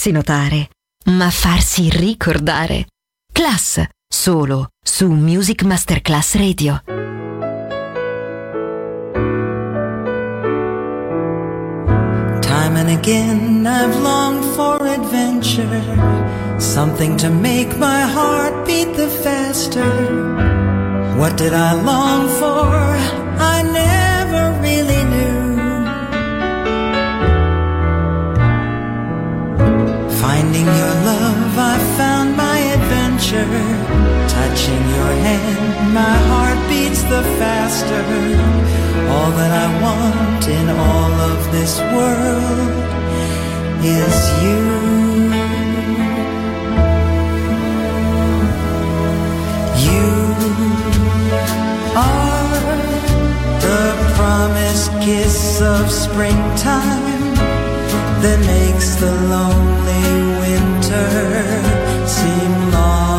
farsi notare, ma farsi ricordare. Class, solo su Music Masterclass Radio. Time and again I've longed for adventure, something to make my heart beat the faster. What did I long for? I never Finding your love, I found my adventure. Touching your hand, my heart beats the faster. All that I want in all of this world is you. You are the promised kiss of springtime that makes the lonely winter seem long.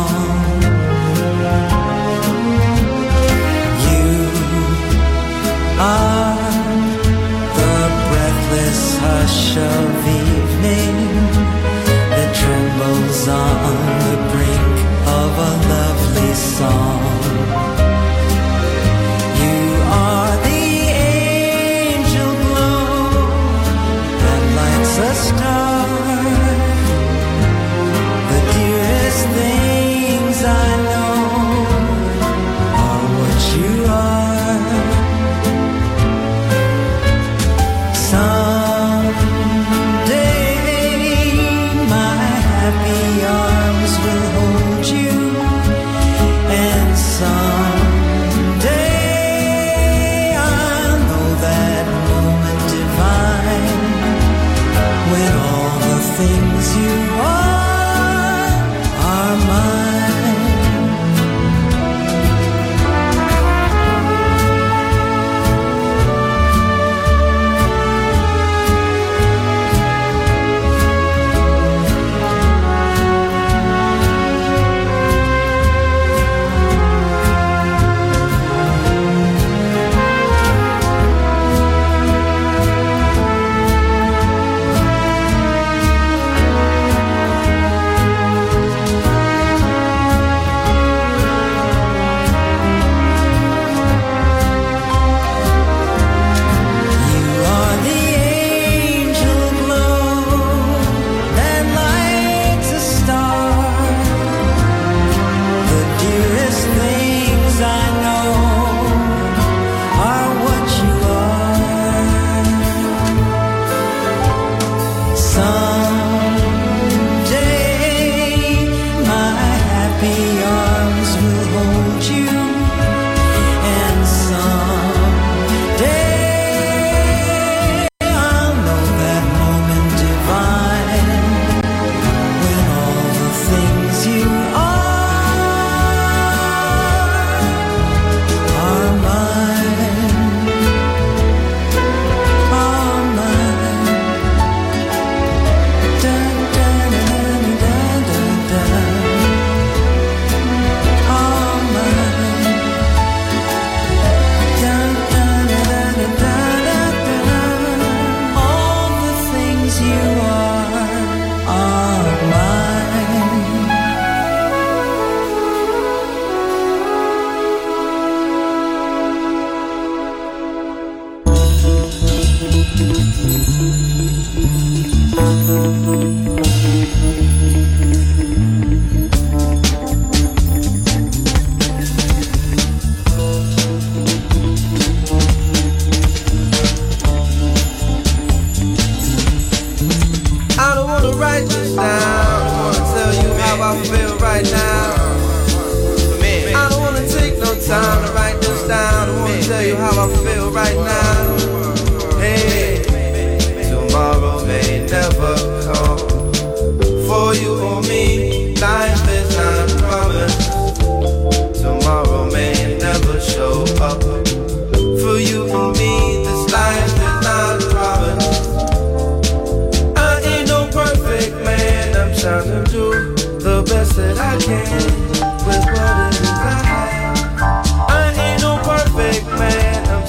I feel right now.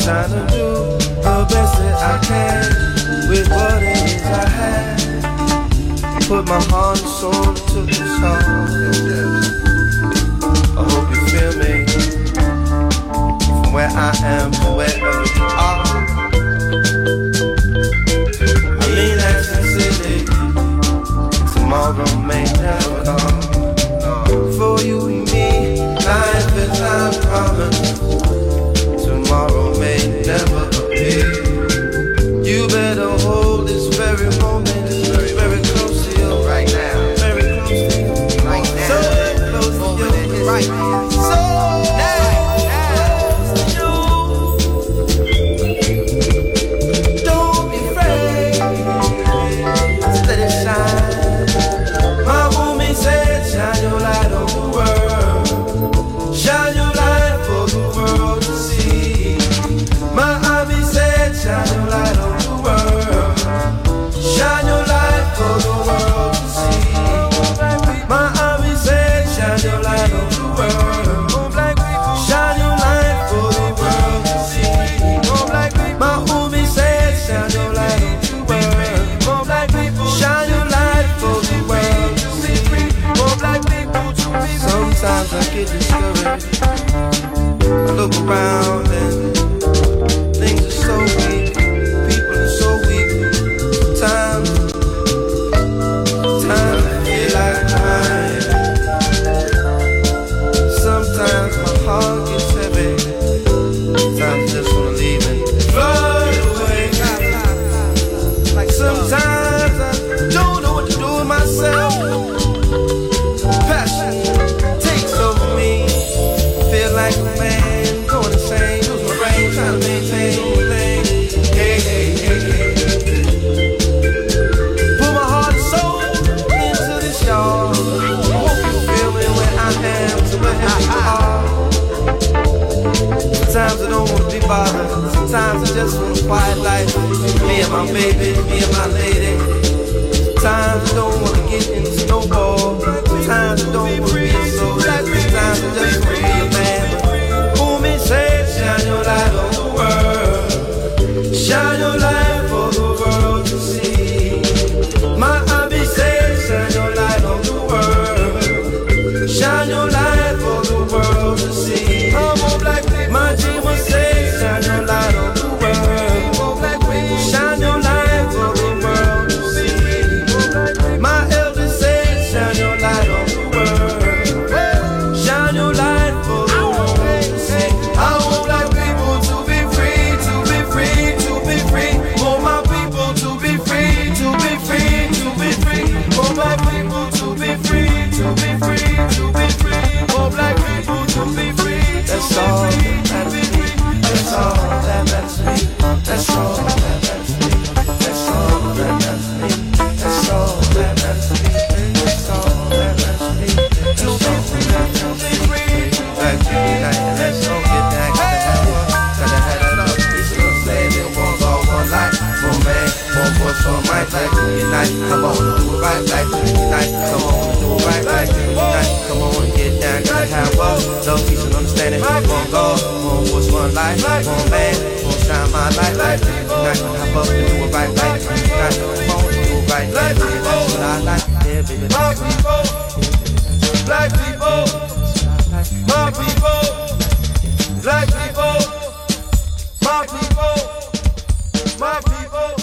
trying to do the best that I can with what it is I have. Put my heart and soul to this song. I hope you feel me from where I am to wherever. grind, gotta have walls. Low peace and understanding. One goal, one voice, one life, one man, one shine my light. Like, not gonna hop up and do it right, like, not gonna phone, do it right, like, that's what I like. Yeah, baby, that's what I like. Black people, my people, black people, my people, my people.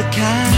the kind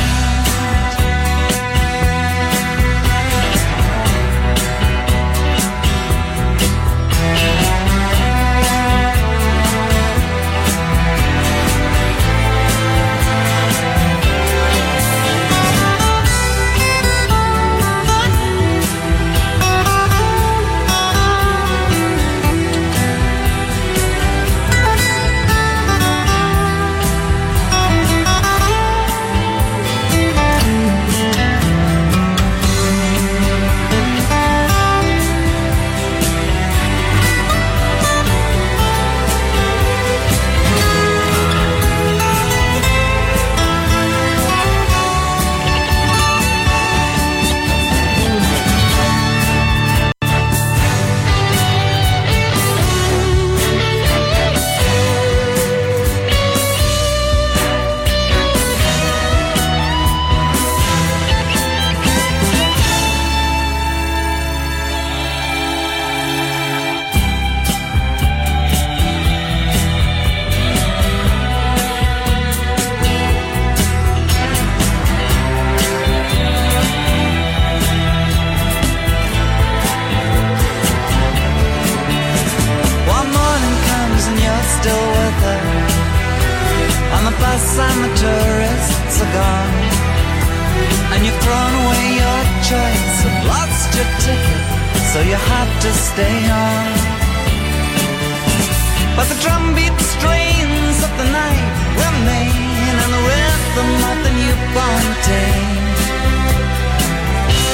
But the drumbeat strains of the night remain And the rhythm of the newborn day.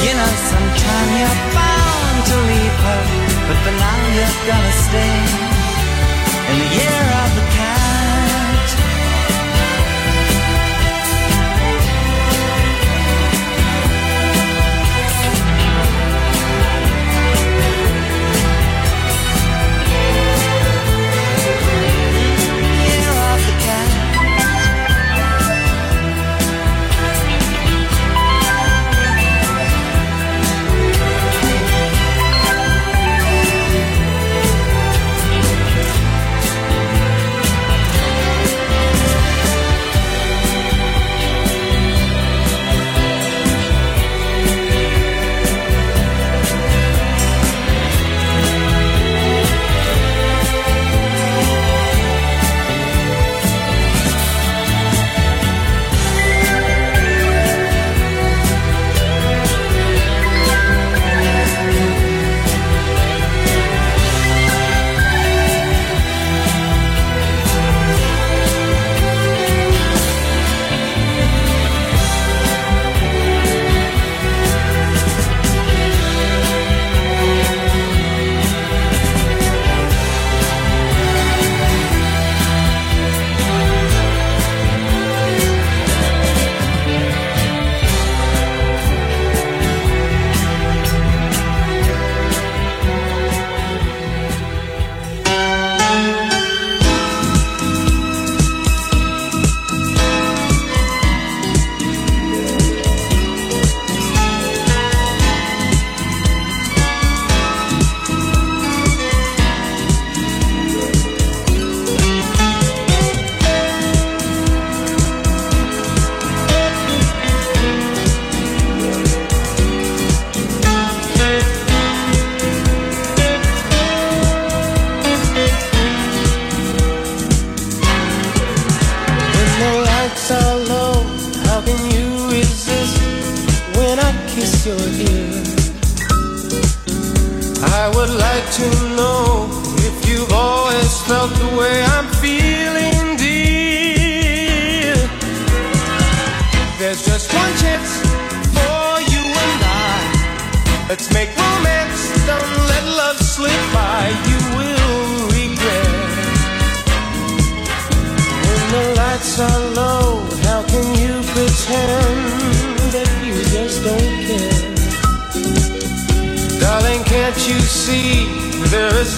You know, sometime you're bound to leave her But for now you're gonna stay. In the year of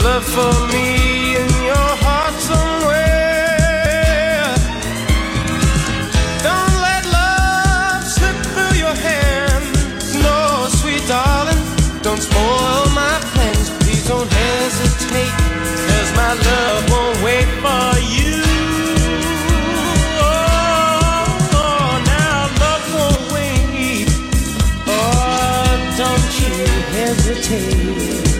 love for me in your heart somewhere. Don't let love slip through your hands. No, sweet darling, don't spoil my plans. Please don't hesitate, cause my love won't wait for you. Oh, oh, oh, hesitate.